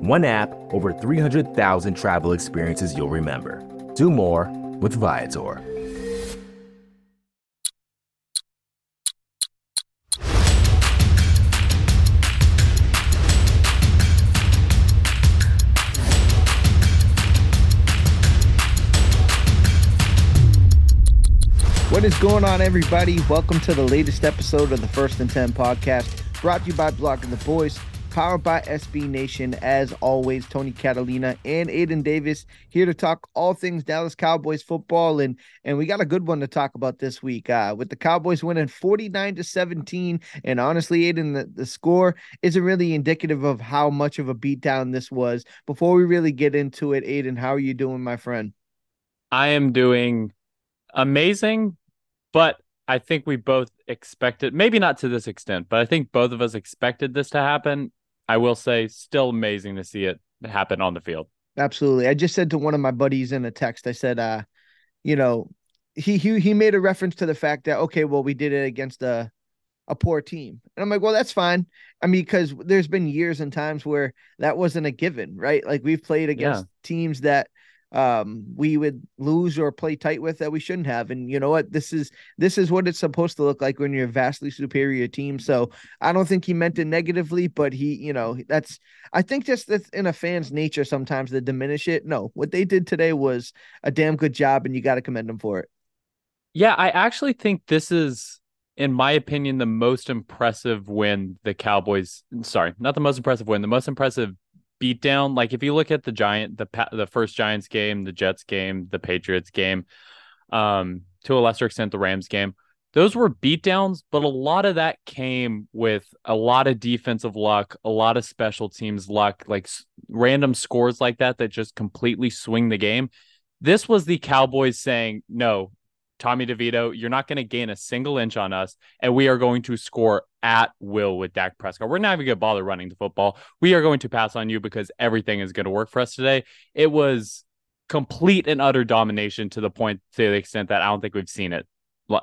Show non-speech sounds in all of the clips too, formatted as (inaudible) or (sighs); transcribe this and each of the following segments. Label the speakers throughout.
Speaker 1: One app, over 300,000 travel experiences you'll remember. Do more with Viator.
Speaker 2: What is going on, everybody? Welcome to the latest episode of the First and 10 podcast, brought to you by Block Blogging the Boys powered by SB Nation. As always, Tony Catalina and Aidan Davis here to talk all things Dallas Cowboys football, and and we got a good one to talk about this week. Uh, with the Cowboys winning forty nine to seventeen, and honestly, Aidan, the, the score isn't really indicative of how much of a beatdown this was. Before we really get into it, Aidan, how are you doing, my friend?
Speaker 3: I am doing amazing, but I think we both expected, maybe not to this extent, but I think both of us expected this to happen. I will say, still amazing to see it happen on the field.
Speaker 2: Absolutely. I just said to one of my buddies in a text, I said, uh, you know, he he he made a reference to the fact that okay, well, we did it against a a poor team. And I'm like, well, that's fine. I mean, because there's been years and times where that wasn't a given, right? Like we've played against yeah. teams that um we would lose or play tight with that we shouldn't have. And you know what? This is this is what it's supposed to look like when you're a vastly superior team. So i don't think he meant it negatively but he you know that's i think just that's in a fan's nature sometimes to diminish it. No what they did today was a damn good job and you got to commend them for it.
Speaker 3: Yeah i actually think this is in my opinion the most impressive win the cowboys sorry not the most impressive win the most impressive beatdown. Like if you look at the Giant, the the first Giants game, the Jets game, the Patriots game, um, to a lesser extent the Rams game, those were beatdowns, but a lot of that came with a lot of defensive luck, a lot of special teams luck, like random scores like that that just completely swing the game. This was the Cowboys saying, "No, Tommy DeVito, you're not going to gain a single inch on us, and we are going to score at will with Dak Prescott. We're not even going to bother running the football. We are going to pass on you because everything is going to work for us today. It was complete and utter domination to the point, to the extent that I don't think we've seen it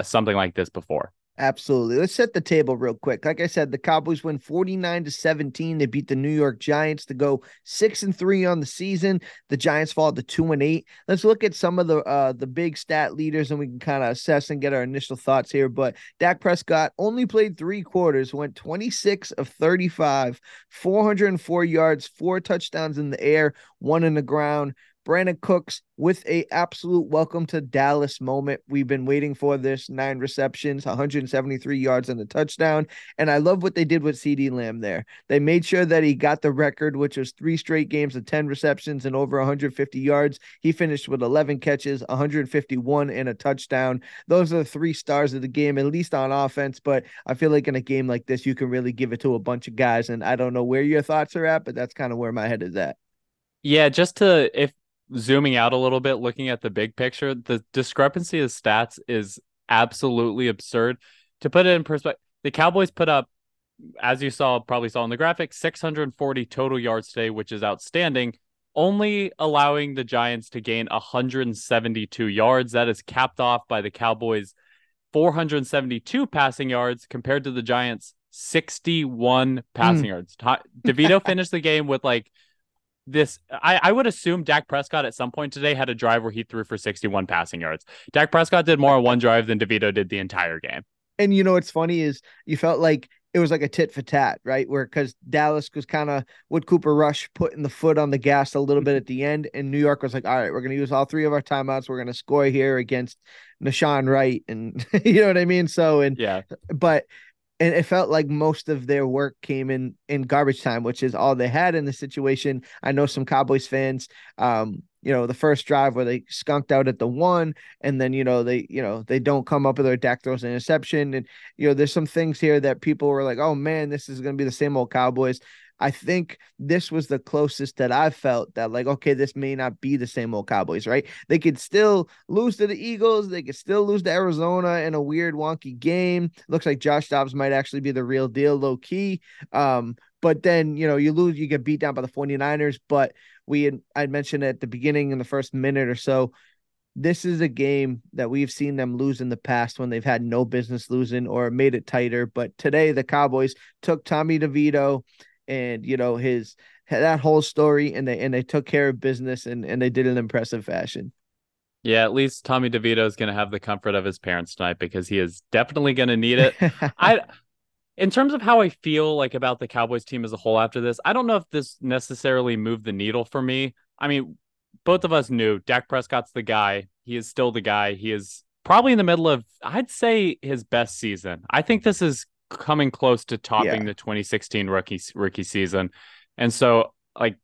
Speaker 3: something like this before.
Speaker 2: Absolutely. Let's set the table real quick. Like I said, the Cowboys win 49 to 17. They beat the New York Giants to go 6 and 3 on the season. The Giants fall to 2 and 8. Let's look at some of the uh the big stat leaders and we can kind of assess and get our initial thoughts here, but Dak Prescott only played 3 quarters, went 26 of 35, 404 yards, 4 touchdowns in the air, 1 in the ground. Brandin Cooks with a absolute welcome to Dallas moment. We've been waiting for this nine receptions, 173 yards and a touchdown. And I love what they did with CeeDee Lamb there. They made sure that he got the record, which was three straight games of 10 receptions and over 150 yards. He finished with 11 catches, 151 and a touchdown. Those are the three stars of the game, at least on offense. But I feel like in a game like this, you can really give it to a bunch of guys. And I don't know where your thoughts are at, but that's kind of where my head is at.
Speaker 3: Yeah, just to if zooming out a little bit, looking at the big picture, the discrepancy of stats is absolutely absurd. To put it in perspective, the Cowboys put up, as you saw, probably saw in the graphic, 640 total yards today, which is outstanding, only allowing the Giants to gain 172 yards. That is capped off by the Cowboys' 472 passing yards compared to the Giants' 61 passing mm. yards. DeVito (laughs) finished the game with like this I, I would assume Dak Prescott at some point today had a drive where he threw for 61 passing yards. Dak Prescott did more on one drive than DeVito did the entire game.
Speaker 2: And you know what's funny is you felt like it was like a tit for tat, right? Where because Dallas was kind of with Cooper Rush putting the foot on the gas a little bit mm-hmm. at the end, and New York was like, all right, we're gonna use all three of our timeouts. We're gonna score here against Nahshon Wright, and (laughs) you know what I mean. So and
Speaker 3: yeah,
Speaker 2: but and it felt like most of their work came in in garbage time, which is all they had in the situation. I know some Cowboys fans, um, you know, the first drive where they skunked out at the one, and then you know they, you know, they don't come up with their Dak throws an interception, and you know, there's some things here that people were like, oh man, this is going to be the same old Cowboys. I think this was the closest that I felt that like, okay, this may not be the same old Cowboys, right? They could still lose to the Eagles, they could still lose to Arizona in a weird, wonky game. Looks like Josh Dobbs might actually be the real deal, low key. Um, but then you know, you lose, you get beat down by the 49ers. But we had I mentioned at the beginning in the first minute or so, this is a game that we've seen them lose in the past when they've had no business losing or made it tighter. But today the Cowboys took Tommy DeVito and you know his that whole story and they and they took care of business and and they did an impressive fashion.
Speaker 3: Yeah, at least Tommy DeVito is going to have the comfort of his parents tonight because he is definitely going to need it. (laughs) I in terms of how I feel like about the Cowboys team as a whole after this, I don't know if this necessarily moved the needle for me. I mean, both of us knew Dak Prescott's the guy. He is still the guy. He is probably in the middle of, I'd say, his best season. I think this is coming close to topping yeah. the 2016 rookie rookie season, and so like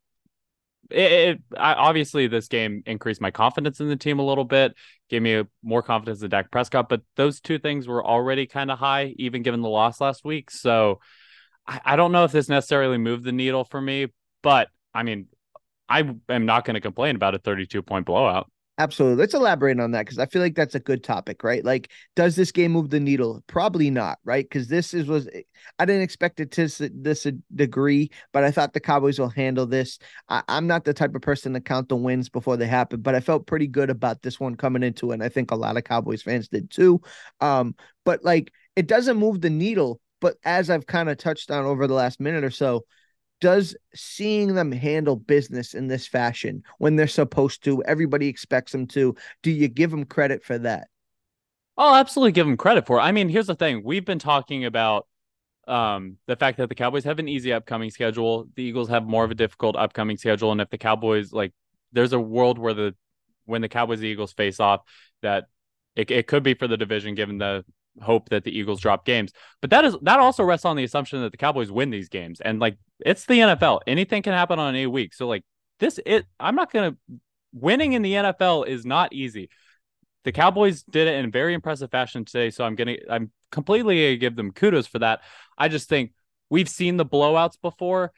Speaker 3: it, it I, obviously this game increased my confidence in the team a little bit, gave me a, more confidence in Dak Prescott. But those two things were already kind of high, even given the loss last week. So I, I don't know if this necessarily moved the needle for me, but I mean, I am not going to complain about a 32 point blowout.
Speaker 2: Absolutely. Let's elaborate on that because I feel like that's a good topic, right? Like, does this game move the needle? Probably not, right? Because this is was I didn't expect it to this degree, but I thought the Cowboys will handle this. I, am not the type of person to count the wins before they happen, but I felt pretty good about this one coming into it. And I think a lot of Cowboys fans did too. Um, but like, it doesn't move the needle. But as I've kind of touched on over the last minute or so, does seeing them handle business in this fashion when they're supposed to, everybody expects them to, do you give them credit for that?
Speaker 3: I'll absolutely give them credit for it. I mean, here's the thing we've been talking about um, the fact that the Cowboys have an easy upcoming schedule, the Eagles have more of a difficult upcoming schedule. And if the Cowboys, like, there's a world where the when the Cowboys Eagles face off, that it, it could be for the division given the hope that the Eagles drop games. But that is that also rests on the assumption that the Cowboys win these games. And like it's the NFL. Anything can happen on a week. So like this it I'm not gonna winning in the NFL is not easy. The Cowboys did it in very impressive fashion today. So I'm gonna I'm completely gonna give them kudos for that. I just think we've seen the blowouts before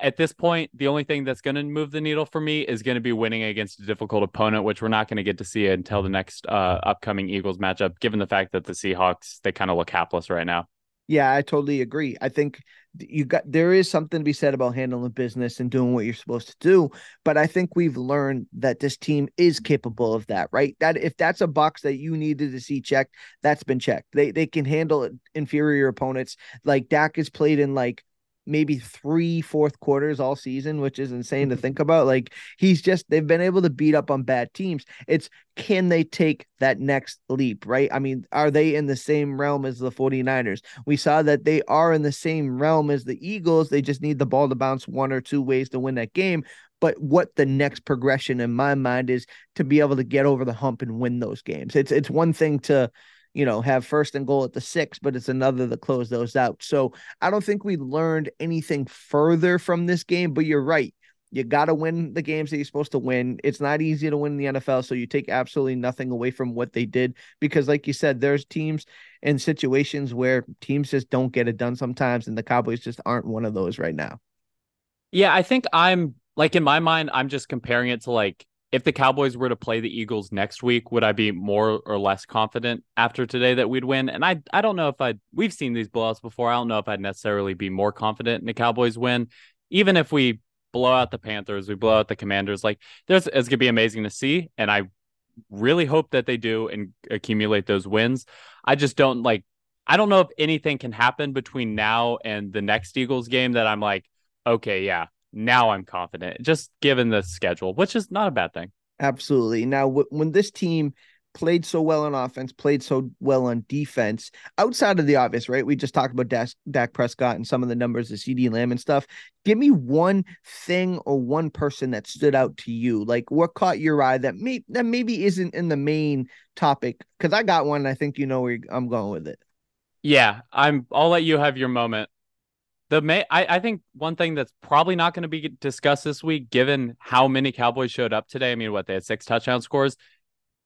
Speaker 3: at this point, the only thing that's going to move the needle for me is going to be winning against a difficult opponent, which we're not going to get to see until the next uh, upcoming Eagles matchup, given the fact that the Seahawks, they kind of look hapless right now.
Speaker 2: Yeah, I totally agree. I think you got there is something to be said about handling business and doing what you're supposed to do, but I think we've learned that this team is capable of that, right? That if that's a box that you needed to see checked, that's been checked. They they can handle inferior opponents. Like Dak has played in like maybe three fourth quarters all season, which is insane to think about. Like he's just they've been able to beat up on bad teams. It's can they take that next leap, right? I mean, are they in the same realm as the 49ers? We saw that they are in the same realm as the Eagles. They just need the ball to bounce one or two ways to win that game. But what the next progression in my mind is to be able to get over the hump and win those games. It's it's one thing to you know, have first and goal at the six, but it's another to close those out. So I don't think we learned anything further from this game, but you're right. You got to win the games that you're supposed to win. It's not easy to win in the NFL, so you take absolutely nothing away from what they did because, like you said, there's teams and situations where teams just don't get it done sometimes, and the Cowboys just aren't one of those right now.
Speaker 3: Yeah, I think I'm like in my mind, I'm just comparing it to like if the Cowboys were to play the Eagles next week, would I be more or less confident after today that we'd win? And I I don't know if I'd we've seen these blowouts before. I don't know if I'd necessarily be more confident in the Cowboys win. Even if we blow out the Panthers, we blow out the Commanders, like there's it's gonna be amazing to see. And I really hope that they do and accumulate those wins. I just don't like I don't know if anything can happen between now and the next Eagles game that I'm like, okay, yeah, now I'm confident, just given the schedule, which is not a bad thing.
Speaker 2: Absolutely. Now, w- when this team played so well on offense, played so well on defense, outside of the obvious, right? We just talked about Dak, Dak Prescott and some of the numbers of CeeDee Lamb and stuff. Give me one thing or one person that stood out to you. Like what caught your eye that may that maybe isn't in the main topic? Because I got one. I think you know where I'm going with it.
Speaker 3: Yeah, I'm. I'll let you have your moment the may I, I think one thing that's probably not going to be discussed this week, given how many Cowboys showed up today. I mean, what they had six touchdown scores.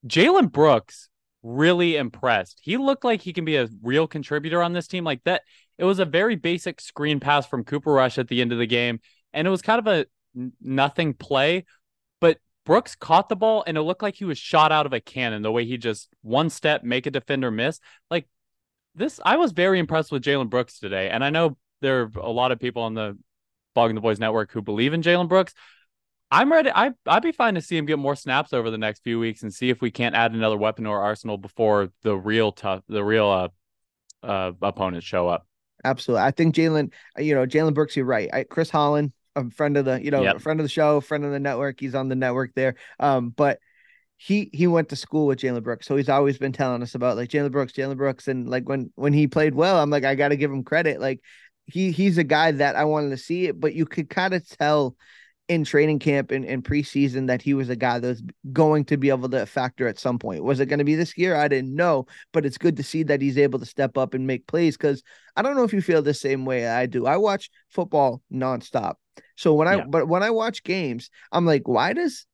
Speaker 3: Jalen Brooks really impressed. He looked like he can be a real contributor on this team. Like that, It was a very basic screen pass from Cooper Rush at the end of the game, and it was kind of a nothing play. But Brooks caught the ball, and it looked like he was shot out of a cannon. The way he just one step make a defender miss, like this. I was very impressed with Jalen Brooks today, and I know there are a lot of people on the Blogging the Boys Network who believe in Jalen Brooks. I'm ready. I I'd be fine to see him get more snaps over the next few weeks and see if we can't add another weapon to our arsenal before the real tough, the real uh, uh opponents show up.
Speaker 2: Absolutely, I think Jalen. You know, Jalen Brooks. You're right. I, Chris Holland, a friend of the, you know, yep. friend of the show, friend of the network. He's on the network there. Um, but he he went to school with Jalen Brooks, so he's always been telling us about like Jalen Brooks, Jalen Brooks, and like when when he played well, I'm like I got to give him credit. Like he he's a guy that I wanted to see it, but you could kind of tell in training camp and, and preseason that he was a guy that was going to be able to factor at some point. Was it going to be this year? I didn't know, but it's good to see that he's able to step up and make plays because I don't know if you feel the same way I do. I watch football nonstop. So when I yeah. but when I watch games, I'm like, why does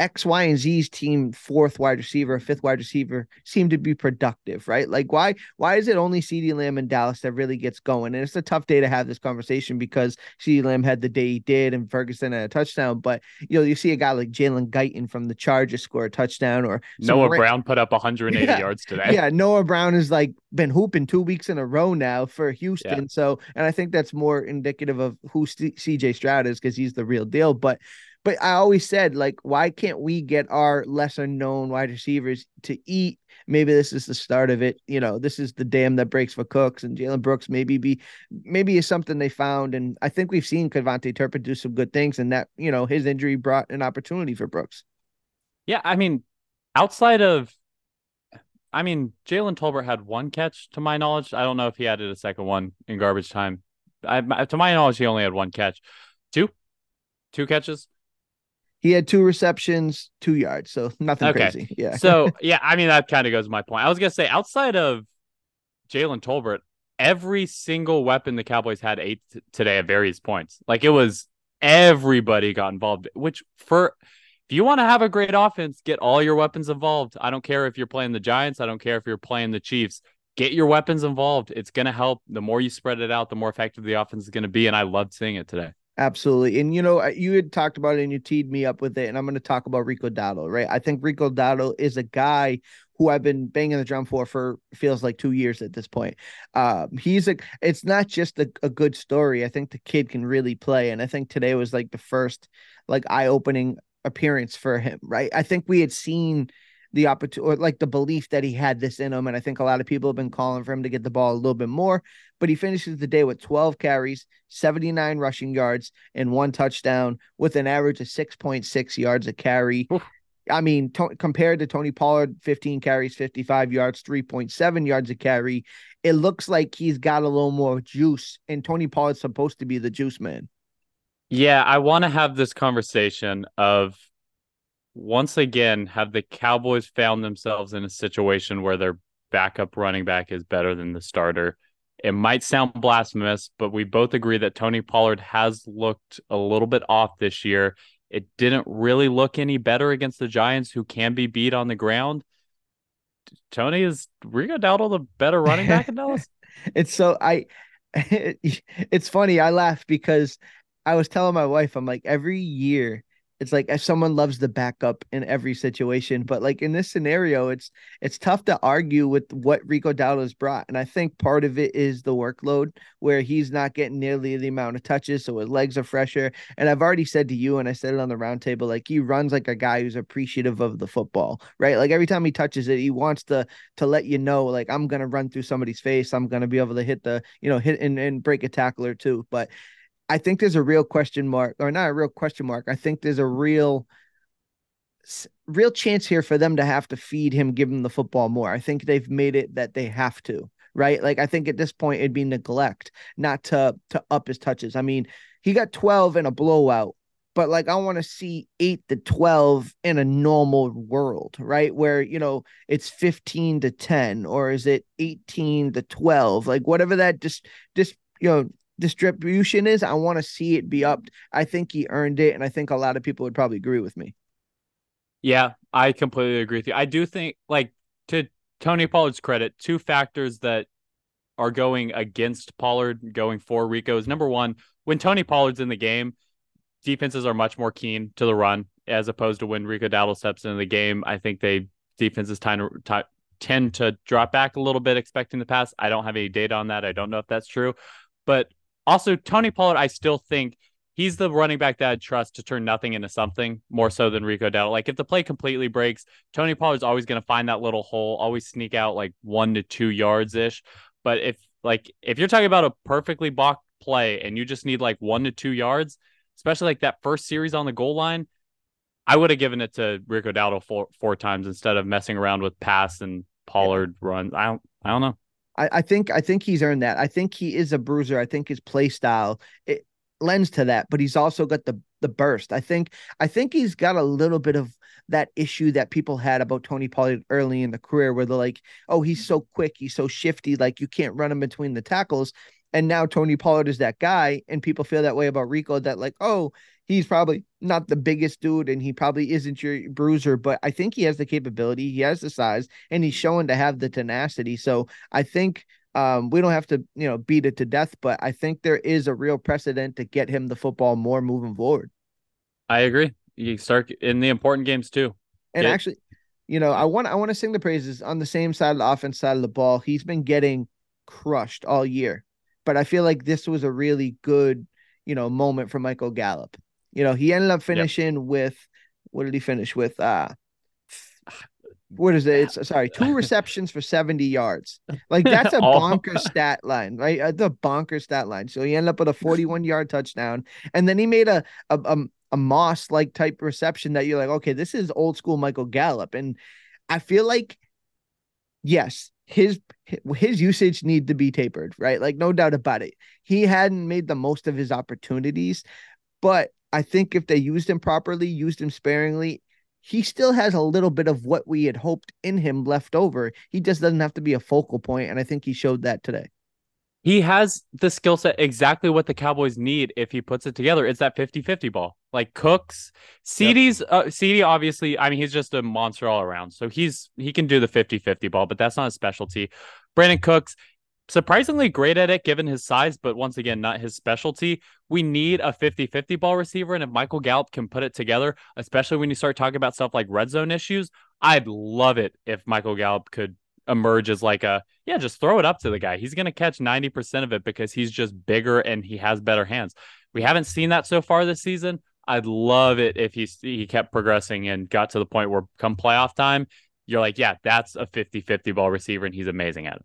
Speaker 2: X, Y, and Z's team fourth wide receiver, fifth wide receiver seem to be productive, right? Like why why is it only CeeDee Lamb in Dallas that really gets going? And it's a tough day to have this conversation because CeeDee Lamb had the day he did and Ferguson had a touchdown. But you know, you see a guy like Jalen Guyton from the Chargers score a touchdown or
Speaker 3: Noah Brown put up 180 (laughs) yeah, yards today.
Speaker 2: Yeah, Noah Brown has like been hooping two weeks in a row now for Houston. Yeah. So and I think that's more indicative of who C- CJ Stroud is because he's the real deal. But but I always said, like, why can't we get our lesser known wide receivers to eat? Maybe this is the start of it. You know, this is the dam that breaks for Cooks and Jalen Brooks. Maybe be, maybe is something they found. And I think we've seen KaVontae Turpin do some good things, and that you know his injury brought an opportunity for Brooks.
Speaker 3: Yeah, I mean, outside of, I mean, Jalen Tolbert had one catch to my knowledge. I don't know if he added a second one in garbage time. I, to my knowledge, he only had one catch, two, two catches.
Speaker 2: He had two receptions, two yards, so (laughs) nothing okay. crazy. Yeah.
Speaker 3: so (laughs) yeah, I mean that kind of goes my point. I was gonna say outside of Jalen Tolbert, every single weapon the Cowboys had eight t- today at various points. Like it was everybody got involved. Which for if you want to have a great offense, get all your weapons involved. I don't care if you're playing the Giants. I don't care if you're playing the Chiefs. Get your weapons involved. It's going to help. The more you spread it out, the more effective the offense is going to be. And I loved seeing it today.
Speaker 2: Absolutely. And you know, you had talked about it and you teed me up with it. And I'm going to talk about Rico Dowdle, right? I think Rico Dowdle is a guy who I've been banging the drum for for feels like two years at this point. Um, he's a it's not just a, a good story. I think the kid can really play. And I think today was like the first like eye-opening appearance for him, right? I think we had seen the opportunity or like the belief that he had this in him. And I think a lot of people have been calling for him to get the ball a little bit more, but he finishes the day with 12 carries, 79 rushing yards, and one touchdown with an average of 6.6 yards a carry. I mean, to- compared to Tony Pollard, 15 carries, 55 yards, 3.7 yards a carry, it looks like he's got a little more juice. And Tony Pollard's supposed to be the juice man.
Speaker 3: Yeah, I want to have this conversation of once again, have the Cowboys found themselves in a situation where their backup running back is better than the starter? It might sound blasphemous, but we both agree that Tony Pollard has looked a little bit off this year. It didn't really look any better against the Giants, who can be beat on the ground. Tony is Rico Dowdle the better running back in Dallas? (laughs)
Speaker 2: it's so I (laughs) it's funny. I laugh because I was telling my wife, I'm like, every year it's like if someone loves the backup in every situation, but like in this scenario, it's it's tough to argue with what Rico Dowdle's brought, and I think part of it is the workload where he's not getting nearly the amount of touches, so his legs are fresher. And I've already said to you, and I said it on the roundtable, like he runs like a guy who's appreciative of the football, right? Like every time he touches it, he wants to to let you know, like I'm gonna run through somebody's face, I'm gonna be able to hit the, you know, hit and, and break a tackler too, but I think there's a real question mark, or not a real question mark. I think there's a real, real chance here for them to have to feed him, give him the football more. I think they've made it that they have to, right? Like I think at this point it'd be neglect not to to up his touches. I mean, he got 12 in a blowout, but like I want to see eight to 12 in a normal world, right? Where, you know, it's 15 to 10, or is it 18 to 12? Like whatever that just, just, you know, distribution is, I want to see it be upped. I think he earned it, and I think a lot of people would probably agree with me.
Speaker 3: Yeah, I completely agree with you. I do think, like, to Tony Pollard's credit, two factors that are going against Pollard, going for Rico is number one, when Tony Pollard's in the game, defenses are much more keen to the run as opposed to when Rico Dowdle steps into the game. I think they defenses tend to, tend to drop back a little bit expecting the pass. I don't have any data on that. I don't know if that's true. But also, Tony Pollard, I still think he's the running back that I'd trust to turn nothing into something more so than Rico Dowdle. Like if the play completely breaks, Tony Pollard's always going to find that little hole, always sneak out like one to two yards ish. But if like if you're talking about a perfectly blocked play and you just need like one to two yards, especially like that first series on the goal line, I would have given it to Rico Dowdle four four times instead of messing around with pass and Pollard runs. I don't I don't know.
Speaker 2: I, I think I think he's earned that. I think he is a bruiser. I think his play style it lends to that, but he's also got the the burst. I think I think he's got a little bit of that issue that people had about Tony Pollard early in the career, where they're like, "Oh, he's so quick, he's so shifty, like you can't run him between the tackles." And now Tony Pollard is that guy, and people feel that way about Rico. That like, oh, he's probably not the biggest dude, and he probably isn't your bruiser, but I think he has the capability, he has the size, and he's showing to have the tenacity. So I think um, we don't have to, you know, beat it to death, but I think there is a real precedent to get him the football more moving forward.
Speaker 3: I agree. You start in the important games too.
Speaker 2: And get... actually, you know, I want I want to sing the praises on the same side of the offense side of the ball. He's been getting crushed all year, but I feel like this was a really good, you know, moment for Michael Gallup. You know, he ended up finishing yep. with what did he finish with? Uh (sighs) what is it? It's (sighs) sorry, two receptions for 70 yards. Like that's a (laughs) bonker stat line, right? Uh, the bonker stat line. So he ended up with a (laughs) 41 yard touchdown, and then he made a a, a, a Moss like type reception that you're like, okay, this is old school Michael Gallup, and I feel like yes, his his usage need to be tapered, right? Like no doubt about it. He hadn't made the most of his opportunities, but I think if they used him properly, used him sparingly, he still has a little bit of what we had hoped in him left over. He just doesn't have to be a focal point, and I think he showed that today.
Speaker 3: He has the skill set exactly what the Cowboys need if he puts it together. It's that 50-50 ball. Like Cooks, CeeDee's yep. uh, CeeDee obviously, I mean he's just a monster all around. So he's he can do the 50-50 ball, but that's not a specialty. Brandin Cooks, surprisingly great at it given his size, but once again, not his specialty. We need a 50 50 ball receiver. And if Michael Gallup can put it together, especially when you start talking about stuff like red zone issues, I'd love it if Michael Gallup could emerge as like a, yeah, just throw it up to the guy. He's going to catch 90% of it because he's just bigger and he has better hands. We haven't seen that so far this season. I'd love it if he he kept progressing and got to the point where come playoff time, you're like, yeah, that's a 50-50 ball receiver and he's amazing at it.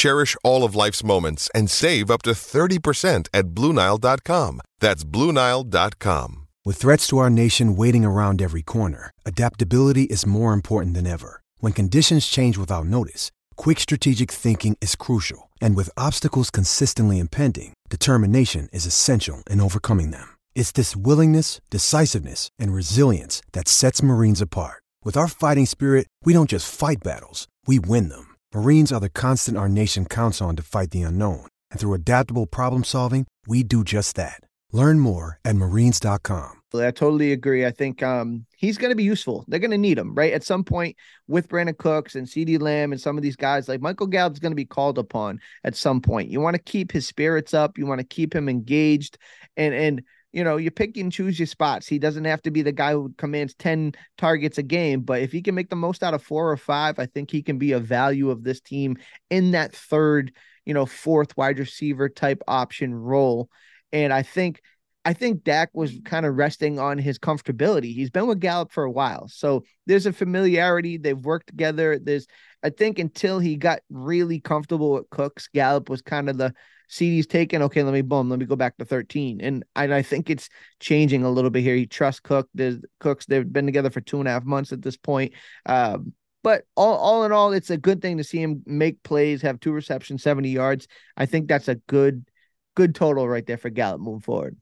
Speaker 4: Cherish all of life's moments and save up to 30% at BlueNile.com. That's BlueNile.com.
Speaker 5: With threats to our nation waiting around every corner, adaptability is more important than ever. When conditions change without notice, quick strategic thinking is crucial. And with obstacles consistently impending, determination is essential in overcoming them. It's this willingness, decisiveness, and resilience that sets Marines apart. With our fighting spirit, we don't just fight battles, we win them. Marines are the constant our nation counts on to fight the unknown. And through adaptable problem solving, we do just that. Learn more at marines.com.
Speaker 2: I totally agree. I think um, he's going to be useful. They're going to need him, right? At some point with Brandin Cooks and CeeDee Lamb and some of these guys, like Michael Gallup's going to be called upon at some point. You want to keep his spirits up. You want to keep him engaged. And, and, you know, you pick and choose your spots. He doesn't have to be the guy who commands 10 targets a game, but if he can make the most out of four or five, I think he can be a value of this team in that third, you know, fourth wide receiver type option role. And I think I think Dak was kind of resting on his comfortability. He's been with Gallup for a while. So there's a familiarity. They've worked together. There's I think until he got really comfortable with Cooks, Gallup was kind of the CeeDee's taken. Okay, let me boom, let me go back to 13. And, and I think it's changing a little bit here. He trusts Cook. There's Cooks, they've been together for two and a half months at this point. Um, but all, all in all, it's a good thing to see him make plays, have two receptions, 70 yards. I think that's a good, good total right there for Gallup moving forward.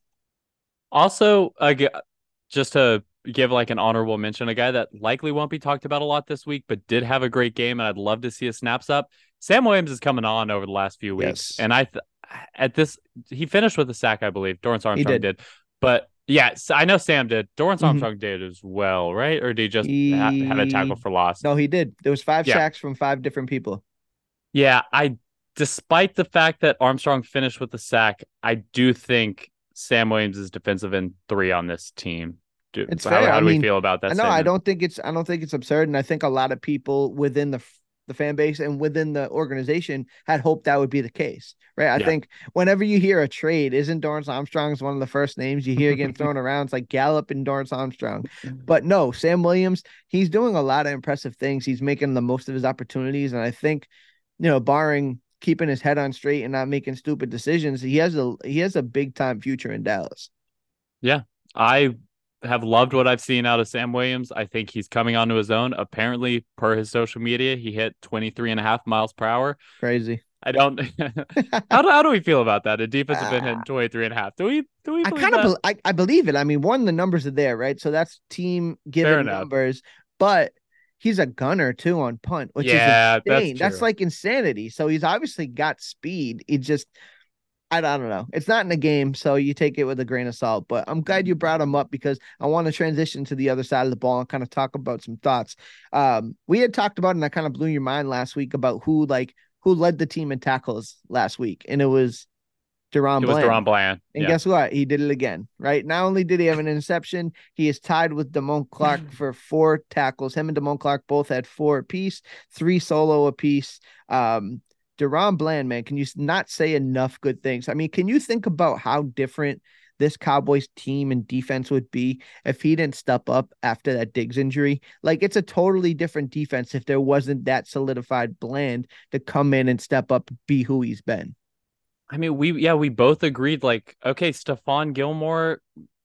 Speaker 3: Also, uh, just to give like an honorable mention, a guy that likely won't be talked about a lot this week, but did have a great game, and I'd love to see his snaps up. Sam Williams is coming on over the last few weeks,
Speaker 2: Yes.
Speaker 3: and I th- at this he finished with a sack, I believe. Dorance Armstrong
Speaker 2: did.
Speaker 3: did. but yeah, I know Sam did. Dorance
Speaker 2: Mhm.
Speaker 3: Armstrong did as well, right? Or did he just ha- have a tackle for loss?
Speaker 2: No, he did. There was five
Speaker 3: Yeah.
Speaker 2: sacks from five different people.
Speaker 3: Yeah, I despite the fact that Armstrong finished with the sack, I do think Sam Williams is defensive end three on this team. Do,
Speaker 2: It's
Speaker 3: how,
Speaker 2: fair.
Speaker 3: how
Speaker 2: I
Speaker 3: do
Speaker 2: mean,
Speaker 3: we feel about that?
Speaker 2: No. I don't think it's. I don't think it's absurd, and I think a lot of people within the the fan base and within the organization had hoped that would be the case, right? I
Speaker 3: Yeah.
Speaker 2: think whenever you hear a trade, isn't Dorance Armstrong is one of the first names you hear getting thrown around. It's like Gallup and Dorance Armstrong, but no, Sam Williams. He's doing a lot of impressive things. He's making the most of his opportunities, and I think, you know, barring keeping his head on straight and not making stupid decisions, he has a he has a big time future in Dallas. Yeah.
Speaker 3: I have loved what I've seen out of Sam Williams. I think he's coming onto his own. Apparently, per his social media, he hit 23 and a half miles per hour.
Speaker 2: Crazy.
Speaker 3: I don't (laughs) (laughs) how do how do we feel about that? A defensive end
Speaker 2: Ah.
Speaker 3: hitting 23 and a half. Do we do we
Speaker 2: I kind of, be- I, I believe it. I mean, one, the numbers are there, right? So that's team given numbers, but he's a gunner too on punt, which
Speaker 3: yeah,
Speaker 2: is insane.
Speaker 3: that's
Speaker 2: That's, like insanity. So he's obviously got speed. It just, I, don't know. It's not in the game, so you take it with a grain of salt. But I'm glad you brought him up because I want to transition to the other side of the ball and kind of talk about some thoughts. Um, we had talked about, and I kind of blew your mind last week about who like who led the team in tackles last week, and it was. DaRon
Speaker 3: it was DaRon Bland.
Speaker 2: And
Speaker 3: yeah.
Speaker 2: guess what? He did it again, right? Not only did he have an interception, he is tied with Damone Clark (laughs) for four tackles. Him and Damone Clark both had four apiece, three solo apiece. Um, DaRon Bland, man, can you not say enough good things? I mean, can you think about how different this Cowboys team and defense would be if he didn't step up after that Diggs injury? Like, it's a totally different defense if there wasn't that solidified Bland to come in and step up, be who he's been.
Speaker 3: I mean, we yeah, we both agreed like, okay, Stephon Gilmore,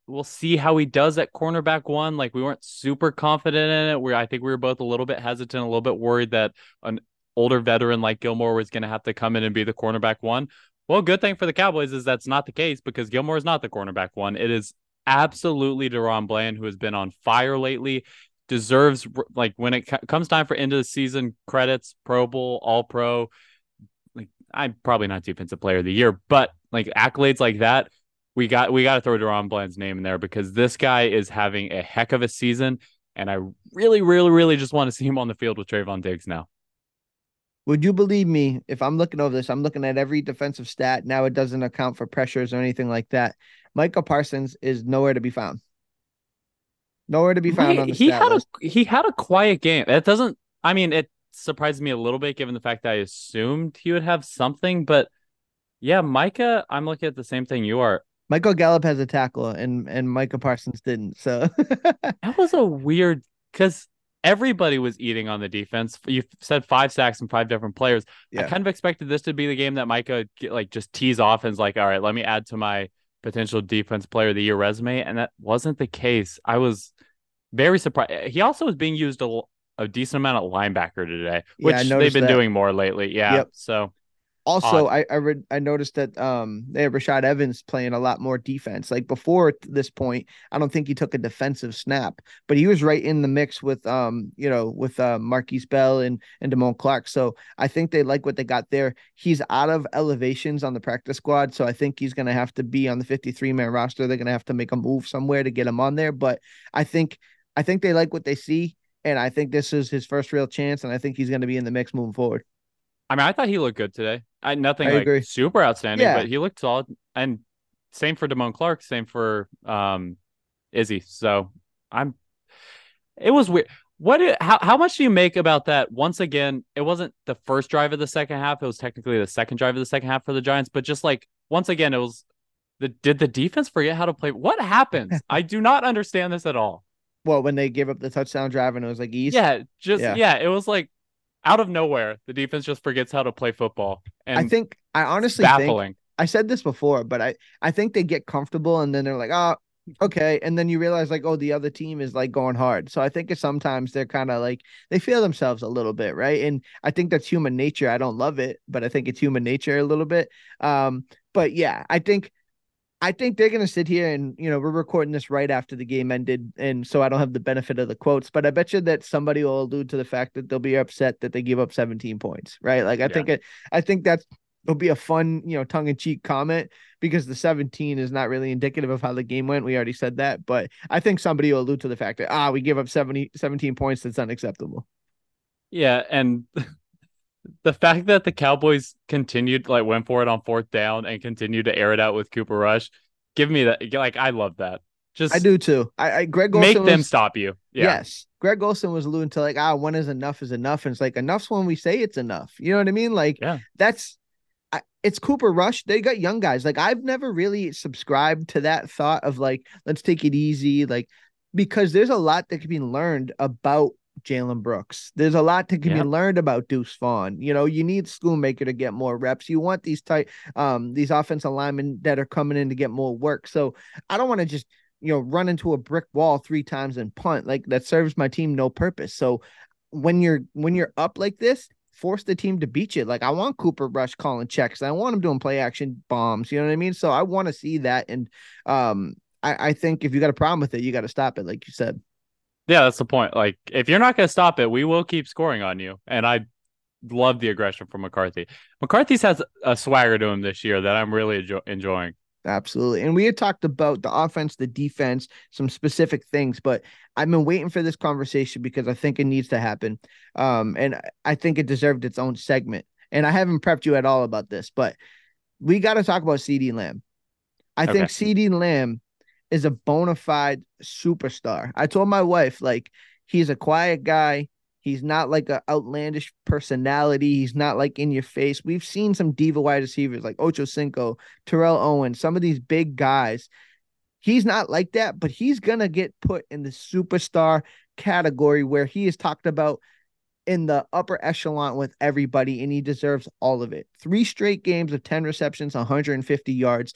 Speaker 3: we'll see how he does at cornerback one. Like we weren't super confident in it. We I think we were both a little bit hesitant, a little bit worried that an older veteran like Gilmore was going to have to come in and be the cornerback one. Well, good thing for the Cowboys is that's not the case because Gilmore is not the cornerback one. It is absolutely DaRon Bland who has been on fire lately. Deserves like when it co- comes time for end of the season credits, Pro Bowl, All Pro, like I'm probably not defensive player of the year, but like accolades like that, we got we got to throw DaRon Bland's name in there because this guy is having a heck of a season, and I really, really, really just want to see him on the field with Trevon Diggs now.
Speaker 2: Would you believe me if I'm looking over this? I'm looking at every defensive stat. Now it doesn't account for pressures or anything like that. Micah Parsons is nowhere to be found. Nowhere to be found
Speaker 3: he,
Speaker 2: on the
Speaker 3: he
Speaker 2: stat
Speaker 3: had
Speaker 2: list.
Speaker 3: a he had a quiet game. It doesn't. I mean, it surprised me a little bit given the fact that I assumed he would have something, but yeah, Micah, I'm looking at the same thing you are.
Speaker 2: Michael Gallup has a tackle and and Micah Parsons didn't. So (laughs)
Speaker 3: That was a weird because everybody was eating on the defense. You said five sacks and five different players. I kind of expected this to be the game that Micah like just tease off and is like, all right, let me add to my potential defense player of the year resume, and that wasn't the case. I was very surprised. He also was being used a decent amount of linebacker today, which
Speaker 2: I
Speaker 3: they've been
Speaker 2: that.
Speaker 3: doing more lately. Yeah,
Speaker 2: Yep.
Speaker 3: so
Speaker 2: also. I I read I noticed that um they have Rashaan Evans playing a lot more defense. Like before this point, I don't think he took a defensive snap, but he was right in the mix with um you know with uh Markquese Bell and and Damone Clark. So I think they like what they got there. He's out of elevations on the practice squad, so I think he's gonna have to be on the 53 man roster. They're gonna have to make a move somewhere to get him on there. But I think I think they like what they see. And I think this is his first real chance, and I think he's going to be in the mix moving forward.
Speaker 3: I mean, I thought he looked good today. I nothing
Speaker 2: I
Speaker 3: like
Speaker 2: agree.
Speaker 3: super outstanding,
Speaker 2: Yeah.
Speaker 3: but he looked solid. And same for Damone Clark, same for um Izzy. So I'm it was weird. What how how much do you make about that? Once again, it wasn't the first drive of the second half. It was technically the second drive of the second half for the Giants, but just like once again, it was the did the defense forget how to play? What happens? (laughs) I do not understand this at all.
Speaker 2: Well, when they gave up the touchdown drive and it was like East.
Speaker 3: Yeah, just
Speaker 2: Yeah.
Speaker 3: yeah. it was like out of nowhere, the defense just forgets how to play football. And
Speaker 2: I think I honestly
Speaker 3: baffling.
Speaker 2: think I said this before, but I I think they get comfortable and then they're like, oh, okay, and then you realize like, oh, the other team is like going hard. So I think it's sometimes they're kind of like they feel themselves a little bit, right? And I think that's human nature. I don't love it, but I think it's human nature a little bit. Um, but yeah, I think I think they're gonna sit here and you know we're recording this right after the game ended, and so I don't have the benefit of the quotes. But I bet you that somebody will allude to the fact that they'll be upset that they give up 17 points, right? Like I yeah. think it, I think that's it'll be a fun you know tongue in cheek comment because the 17 is not really indicative of how the game went. We already said that, but I think somebody will allude to the fact that ah we give up 70 17 points. That's unacceptable.
Speaker 3: Yeah, and (laughs) the fact that the Cowboys continued like went for it on fourth down and continued to air it out with Cooper Rush, give me that. Like I love that. Just
Speaker 2: I do too. I, I Greg
Speaker 3: Olsen make
Speaker 2: was,
Speaker 3: them stop you. Yeah.
Speaker 2: Yes, Greg Olsen was alluding to like ah when is enough is enough, and it's like enough's when we say it's enough. You know what I mean? Like
Speaker 3: yeah.
Speaker 2: that's I, it's Cooper Rush. They got young guys. Like I've never really subscribed to that thought of like let's take it easy, like because there's a lot that can be learned about Jalen Brooks. There's a lot that can be learned about Deuce Vaughn. You know, you need Schoonmaker to get more reps. You want these tight, um, these offensive linemen that are coming in to get more work. So I don't want to just you know run into a brick wall three times and punt like that serves my team no purpose. So when you're when you're up like this, force the team to beat you. Like I want Cooper Rush calling checks. I want him doing play action bombs. You know what I mean? So I want to see that. And um, I, I think if you got a problem with it, you got to stop it, like you said.
Speaker 3: Yeah, that's the point. Like, if you're not going to stop it, we will keep scoring on you. And I love the aggression from McCarthy. McCarthy's has a swagger to him this year that I'm really enjoy- enjoying.
Speaker 2: Absolutely. And we had talked about the offense, the defense, some specific things, but I've been waiting for this conversation because I think it needs to happen. Um, and I think it deserved its own segment. And I haven't prepped you at all about this, but we got to talk about CeeDee Lamb. I okay. think CeeDee Lamb is a bona fide superstar. I told my wife, like, he's a quiet guy. He's not like an outlandish personality. He's not like in your face. We've seen some diva wide receivers like Ocho Cinco, Terrell Owens, some of these big guys. He's not like that, but he's gonna get put in the superstar category where he is talked about in the upper echelon with everybody, and he deserves all of it. Three straight games of 10 receptions, 150 yards.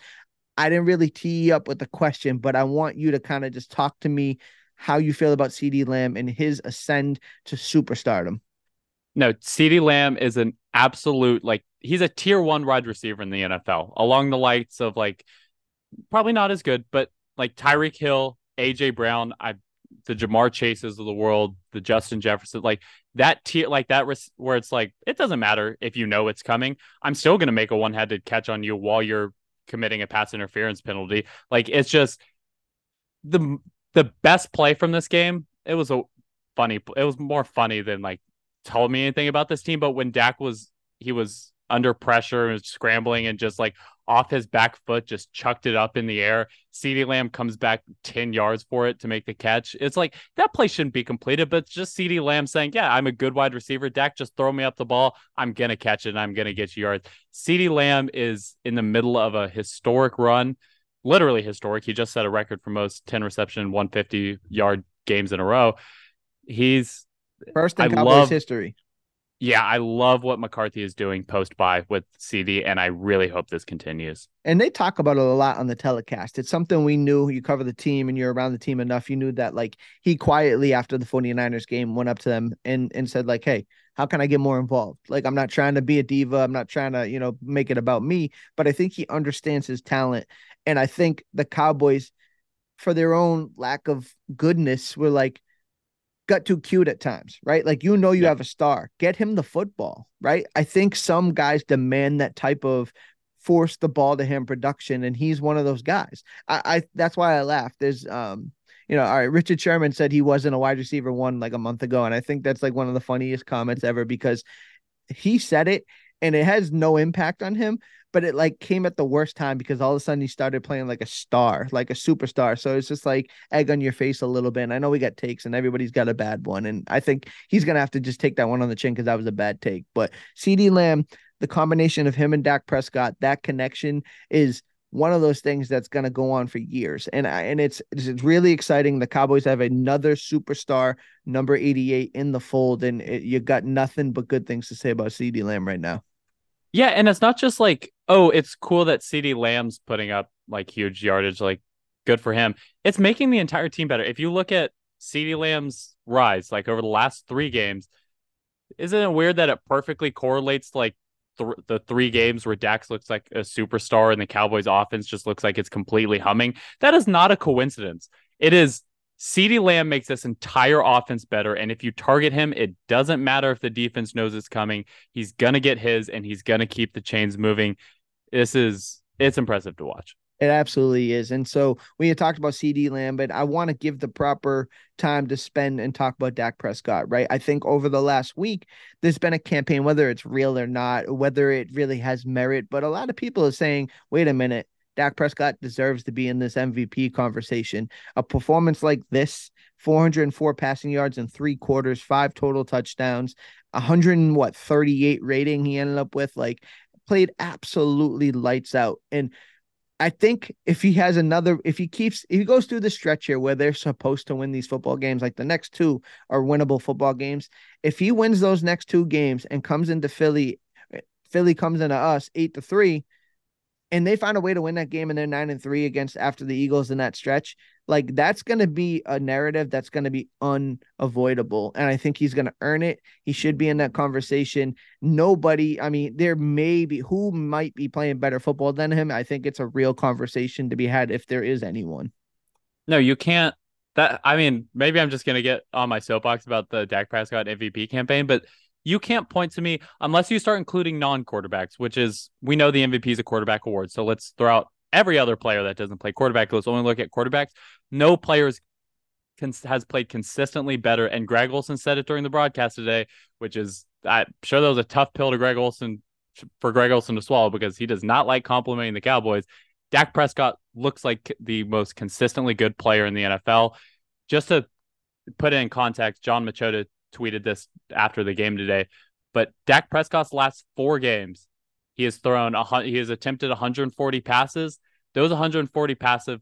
Speaker 2: I didn't really tee up with the question, but I want you to kind of just talk to me how you feel about CeeDee Lamb and his ascend to superstardom.
Speaker 3: No, CD Lamb is an absolute like he's a tier one wide receiver in the NFL, along the lights of like probably not as good, but like Tyreek Hill, AJ Brown, I the Ja'Marr Chases of the world, the Justin Jefferson, like that tier, like that where it's like it doesn't matter if you know it's coming. I'm still gonna make a one handed catch on you while you're committing a pass interference penalty. Like it's just the the best play from this game. It was a funny. It was more funny than like told me anything about this team. But when Dak was he was under pressure and scrambling and just like off his back foot, just chucked it up in the air. CeeDee Lamb comes back 10 yards for it to make the catch. It's like that play shouldn't be completed, but just CeeDee Lamb saying, Yeah, I'm a good wide receiver. Dak, just throw me up the ball. I'm going to catch it and I'm going to get you yards. CeeDee Lamb is in the middle of a historic run, literally historic. He just set a record for most 10 reception, 150 yard games in a row. He's
Speaker 2: first in I Cowboys love, history
Speaker 3: yeah, I love what McCarthy is doing post by with CeeDee, and I really hope this continues.
Speaker 2: And they talk about it a lot on the telecast. It's something we knew. You cover the team and you're around the team enough. You knew that, like, he quietly, after the 49ers game, went up to them and, and said, like, hey, how can I get more involved? Like, I'm not trying to be a diva. I'm not trying to, you know, make it about me, but I think he understands his talent. And I think the Cowboys, for their own lack of goodness, were like, got too cute at times, right? Like you know you yeah. have a star. Get him the football, right? I think some guys demand that type of force the ball to him production, and he's one of those guys. I, I that's why I laughed. There's um, you know, all right, Richard Sherman said he wasn't a wide receiver one like a month ago, and I think that's like one of the funniest comments ever because he said it and it has no impact on him but it like came at the worst time because all of a sudden he started playing like a star, like a superstar. So it's just like egg on your face a little bit. And I know we got takes and everybody's got a bad one. And I think he's gonna have to just take that one on the chin because that was a bad take. But CeeDee Lamb, the combination of him and Dak Prescott, that connection is one of those things that's going to go on for years. And I, and it's it's really exciting. The Cowboys have another superstar, number 88 in the fold and it, you got nothing but good things to say about CeeDee Lamb right now.
Speaker 3: Yeah, and it's not just like, oh, it's cool that CeeDee Lamb's putting up like huge yardage, like good for him. It's making the entire team better. If you look at CeeDee Lamb's rise, like over the last three games, isn't it weird that it perfectly correlates like th- the three games where Dax looks like a superstar and the Cowboys offense just looks like it's completely humming. That is not a coincidence. It is CeeDee Lamb makes this entire offense better. And if you target him, it doesn't matter if the defense knows it's coming. He's going to get his and he's going to keep the chains moving. This is, it's impressive to watch.
Speaker 2: It absolutely is. And so we had talked about CeeDee Lamb, but I want to give the proper time to spend and talk about Dak Prescott, right? I think over the last week, there's been a campaign, whether it's real or not, whether it really has merit, but a lot of people are saying, wait a minute, Dak Prescott deserves to be in this MVP conversation. A performance like this, 404 passing yards in three quarters, five total touchdowns, 100 and what 38 rating he ended up with, like played absolutely lights out. And I think if he has another, if he keeps, if he goes through the stretch here where they're supposed to win these football games, like the next two are winnable football games. If he wins those next two games and comes into Philly, Philly comes into us eight to three, and they find a way to win that game and they're nine and three against after the Eagles in that stretch, like that's going to be a narrative that's going to be unavoidable. And I think he's going to earn it. He should be in that conversation. Nobody, I mean, there may be who might be playing better football than him. I think it's a real conversation to be had if there is anyone.
Speaker 3: No, you can't. That I mean, maybe I'm just going to get on my soapbox about the Dak Prescott MVP campaign, but you can't point to me unless you start including non-quarterbacks, which is we know the MVP is a quarterback award. So let's throw out every other player that doesn't play quarterback. Let's only look at quarterbacks. No players has played consistently better. And Greg Olsen said it during the broadcast today, which is I'm sure that was a tough pill to Greg Olsen for Greg Olsen to swallow because he does not like complimenting the Cowboys. Dak Prescott looks like the most consistently good player in the NFL. Just to put it in context, Jon Machota tweeted this after the game today. But Dak Prescott's last four games, he has thrown a he has attempted 140 passes. Those 140 passive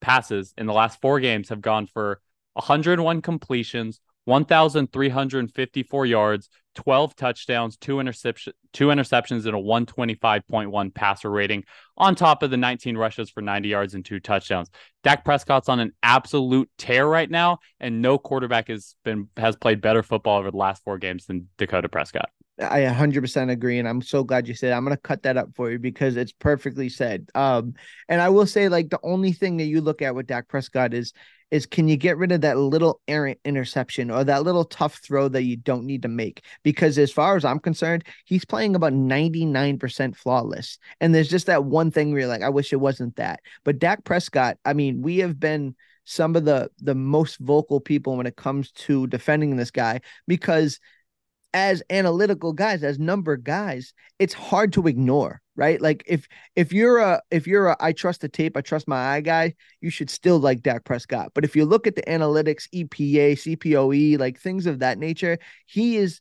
Speaker 3: passes in the last four games have gone for 101 completions, 1,354 yards, 12 touchdowns, two interception, two interceptions, and a 125.1 passer rating, on top of the 19 rushes for 90 yards and two touchdowns. Dak Prescott's on an absolute tear right now, and no quarterback has been has played better football over the last four games than Dakota Prescott.
Speaker 2: I 100% agree. And I'm so glad you said, I'm going to cut that up for you because it's perfectly said. Um, and I will say, like, the only thing that you look at with Dak Prescott is, is can you get rid of that little errant interception or that little tough throw that you don't need to make? Because as far as I'm concerned, he's playing about 99% flawless. And there's just that one thing where you're like, I wish it wasn't that. But Dak Prescott, I mean, we have been some of the the most vocal people when it comes to defending this guy because as analytical guys as number guys it's hard to ignore right? Like if if you're a if you're a i trust the tape i trust my eye guy you should still like Dak Prescott. But if you look at the analytics EPA CPOE like things of that nature he is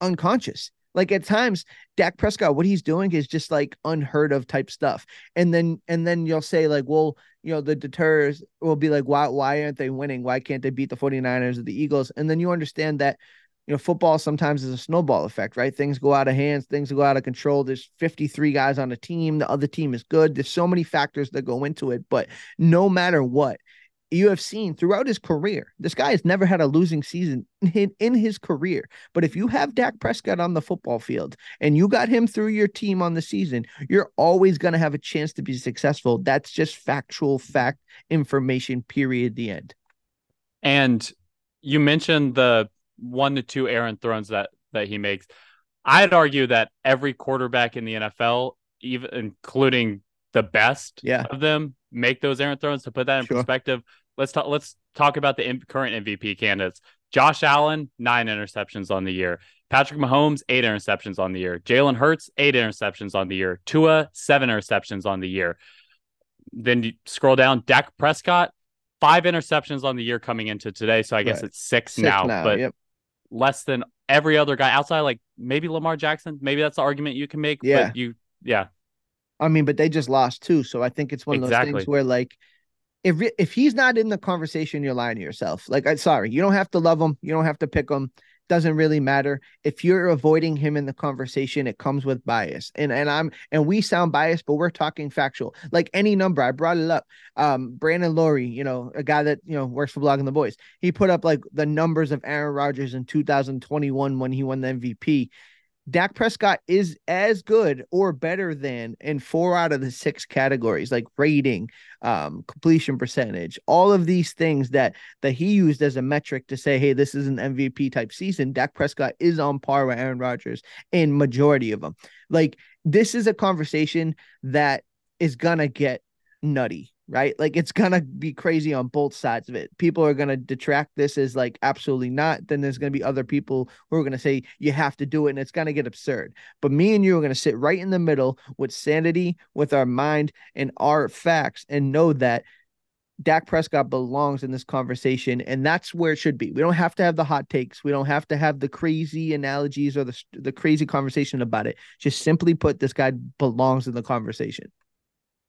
Speaker 2: unconscious. Like at times Dak Prescott what he's doing is just like unheard of type stuff. And then and then you'll say like well you know the deters will be like why why aren't they winning? Why can't they beat the 49ers or the Eagles? And then you understand that you know, football sometimes is a snowball effect, right? Things go out of hands, things go out of control. There's 53 guys on a team, the other team is good. There's so many factors that go into it, but no matter what, you have seen throughout his career, this guy has never had a losing season in, in his career. But if you have Dak Prescott on the football field and you got him through your team on the season, you're always going to have a chance to be successful. That's just factual fact information, period. The end.
Speaker 3: And you mentioned the one to two errant throws that that he makes. I'd argue that every quarterback in the NFL, even including the best
Speaker 2: yeah.
Speaker 3: of them, make those errant throws. To put that in sure. perspective, let's talk. Let's talk about the current MVP candidates. Josh Allen, nine interceptions on the year. Patrick Mahomes, eight interceptions on the year. Jalen Hurts, eight interceptions on the year. Tua, seven interceptions on the year. Then you scroll down, Dak Prescott, five interceptions on the year coming into today. So I guess right. it's six, six now, now, But yep less than every other guy outside, like maybe Lamar Jackson. Maybe that's the argument you can make. Yeah. But you, yeah.
Speaker 2: I mean, but they just lost too. So I think it's one of those exactly. things where, like, if if he's not in the conversation, you're lying to yourself. Like, I sorry, you don't have to love him. You don't have to pick him doesn't really matter. If you're avoiding him in the conversation it comes with bias. And and i'm and we sound biased but we're talking factual. Like any number i brought it up. Um Brandon Loree you know a guy that you know works for blogging the boys he put up like the numbers of aaron rodgers in 2021 when he won the mvp Dak Prescott is as good or better than in four out of the six categories, like rating, um, completion percentage, all of these things that that he used as a metric to say, hey, this is an MVP type season. Dak Prescott is on par with Aaron Rodgers in majority of them. Like this is a conversation that is gonna get nutty right? Like it's gonna be crazy on both sides of it. People are gonna detract this as like absolutely not. Then there's gonna be other people who are gonna say you have to do it, and it's gonna get absurd. But me and you are gonna sit right in the middle with sanity, with our mind and our facts, and know that. Dak Prescott belongs in this conversation, and that's where it should be. We don't have to have the hot takes. We don't have to have the crazy analogies or the the crazy conversation about it. Just simply put, this guy belongs in the conversation.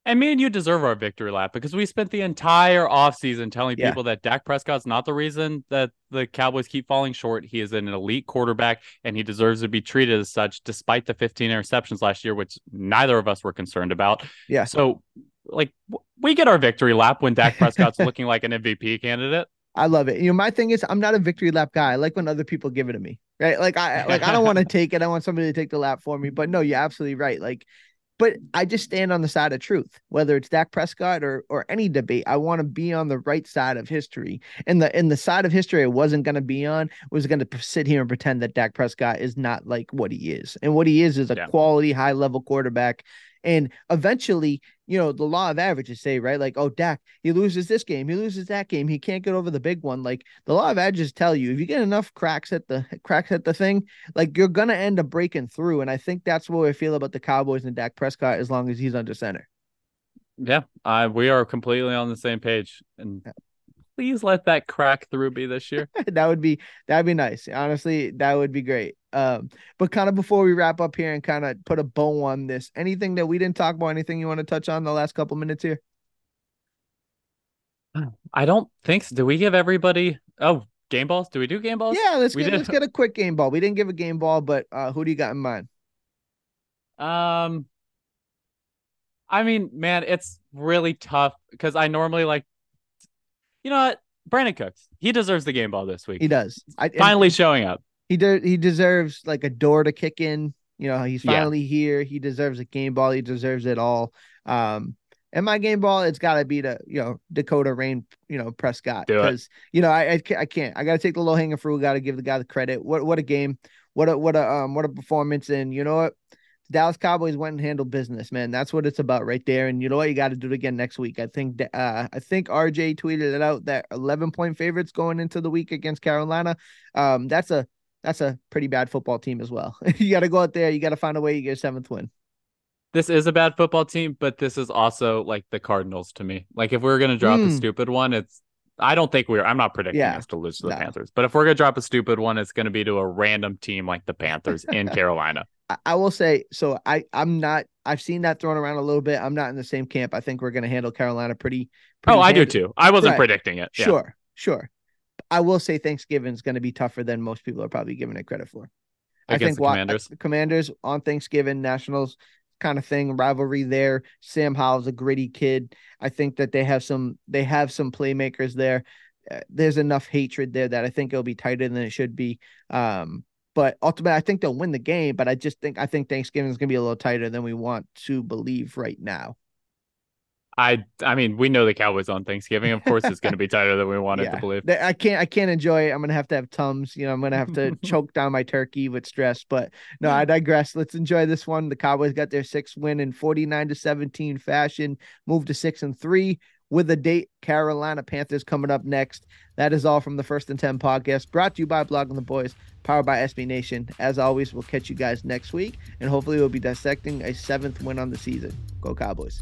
Speaker 3: And me and you deserve our victory lap because we spent the entire offseason telling
Speaker 2: Yeah.
Speaker 3: people that Dak Prescott's not the reason that the Cowboys keep falling short. He is an elite quarterback and he deserves to be treated as such, despite the 15 interceptions last year, which neither of us were concerned about.
Speaker 2: Yeah.
Speaker 3: So, like, w- we get our victory lap when Dak Prescott's looking like an MVP candidate.
Speaker 2: I love it. You know, my thing is I'm not a victory lap guy. I like when other people give it to me. Right. Like I like I don't want to (laughs) take it. I want somebody to take the lap for me. But no, you're absolutely right. Like, but I just stand on the side of truth, whether it's Dak Prescott or or any debate. I want to be on the right side of history. And the in the side of history I wasn't gonna be on was gonna sit here and pretend that Dak Prescott is not like what he is. And what he is is a
Speaker 3: Yeah.
Speaker 2: quality, high level quarterback. And eventually, you know, the law of averages say, right? Like, oh, Dak, he loses this game, he loses that game, he can't get over the big one. Like the law of averages tell you, if you get enough cracks at the cracks at the thing, like you're gonna end up breaking through. And I think that's what I feel about the Cowboys and Dak Prescott as long as he's under center.
Speaker 3: Yeah. Uh, we are completely on the same page. And please let that crack through me this year. (laughs)
Speaker 2: that would be that'd be nice. Honestly, that would be great. Um, but kind of before we wrap up here and kind of put a bow on this, anything that we didn't talk about, anything you want to touch on the last couple minutes here?
Speaker 3: I don't think so. Do we give everybody oh game balls? Do we do game balls?
Speaker 2: Yeah, let's
Speaker 3: we
Speaker 2: get
Speaker 3: did-
Speaker 2: let's get a quick game ball. We didn't give a game ball, but uh who do you got in mind?
Speaker 3: Um I mean, man, it's really tough because I normally like you know what? Brandin Cooks. He deserves the game ball this week.
Speaker 2: He does. I
Speaker 3: Finally showing up.
Speaker 2: he de- he deserves like a door to kick in. You know, he's
Speaker 3: Yeah.
Speaker 2: finally here. He deserves a game ball. He deserves it all. Um, and my game ball, it's got to be the you know Dakota Rayne, you know Prescott, because you know I I can't, I can't. I got to take the low hanging fruit. Got to give the guy the credit. What what a game. What a what a um what a performance. And you know what, Dallas Cowboys went and handled business, man. That's what it's about right there. And you know what, you got to do it again next week. I think uh I think RJ tweeted it out that 11 point favorites going into the week against Carolina. Um, that's a that's a pretty bad football team as well. (laughs) you got to go out there. You got to find a way. You get a seventh win.
Speaker 3: This is a bad football team, but this is also like the Cardinals to me. Like if we are gonna drop a
Speaker 2: Mm.
Speaker 3: stupid one, it's I don't think we're I'm not predicting
Speaker 2: Yeah.
Speaker 3: us to lose to the
Speaker 2: No.
Speaker 3: Panthers. But if we're gonna drop a stupid one, it's gonna be to a random team like the Panthers in (laughs) Carolina.
Speaker 2: I, will say so. I I'm not. I've seen that thrown around a little bit. I'm not in the same camp. I think we're going to handle Carolina pretty. pretty
Speaker 3: Oh, I do too. I wasn't
Speaker 2: Right.
Speaker 3: predicting it. Yeah.
Speaker 2: Sure, sure. I will say Thanksgiving is going to be tougher than most people are probably giving it credit for. I think
Speaker 3: the
Speaker 2: wa-
Speaker 3: Commanders.
Speaker 2: Commanders on Thanksgiving, Nationals kind of thing, rivalry there. Sam Howell's a gritty kid. I think that they have some they have some playmakers there. Uh, there's enough hatred there that I think it'll be tighter than it should be. Um, but ultimately, I think they'll win the game. But I just think I think Thanksgiving is going to be a little tighter than we want to believe right now.
Speaker 3: I I mean, we know the Cowboys on Thanksgiving. Of course, it's going to be tighter than we (laughs) wanted to believe.
Speaker 2: I can't I can't enjoy it. I'm gonna have to have tums. You know, I'm gonna have to (laughs) choke down my turkey with stress. But no, I (laughs) digress. Let's enjoy this one. The Cowboys got their sixth win in 49 to 17 fashion, moved to six and three with a date. Carolina Panthers coming up next. That is all from the First and Ten podcast, brought to you by Blogging the Boys, powered by SB Nation. As always, we'll catch you guys next week, and hopefully we'll be dissecting a seventh win on the season. Go Cowboys.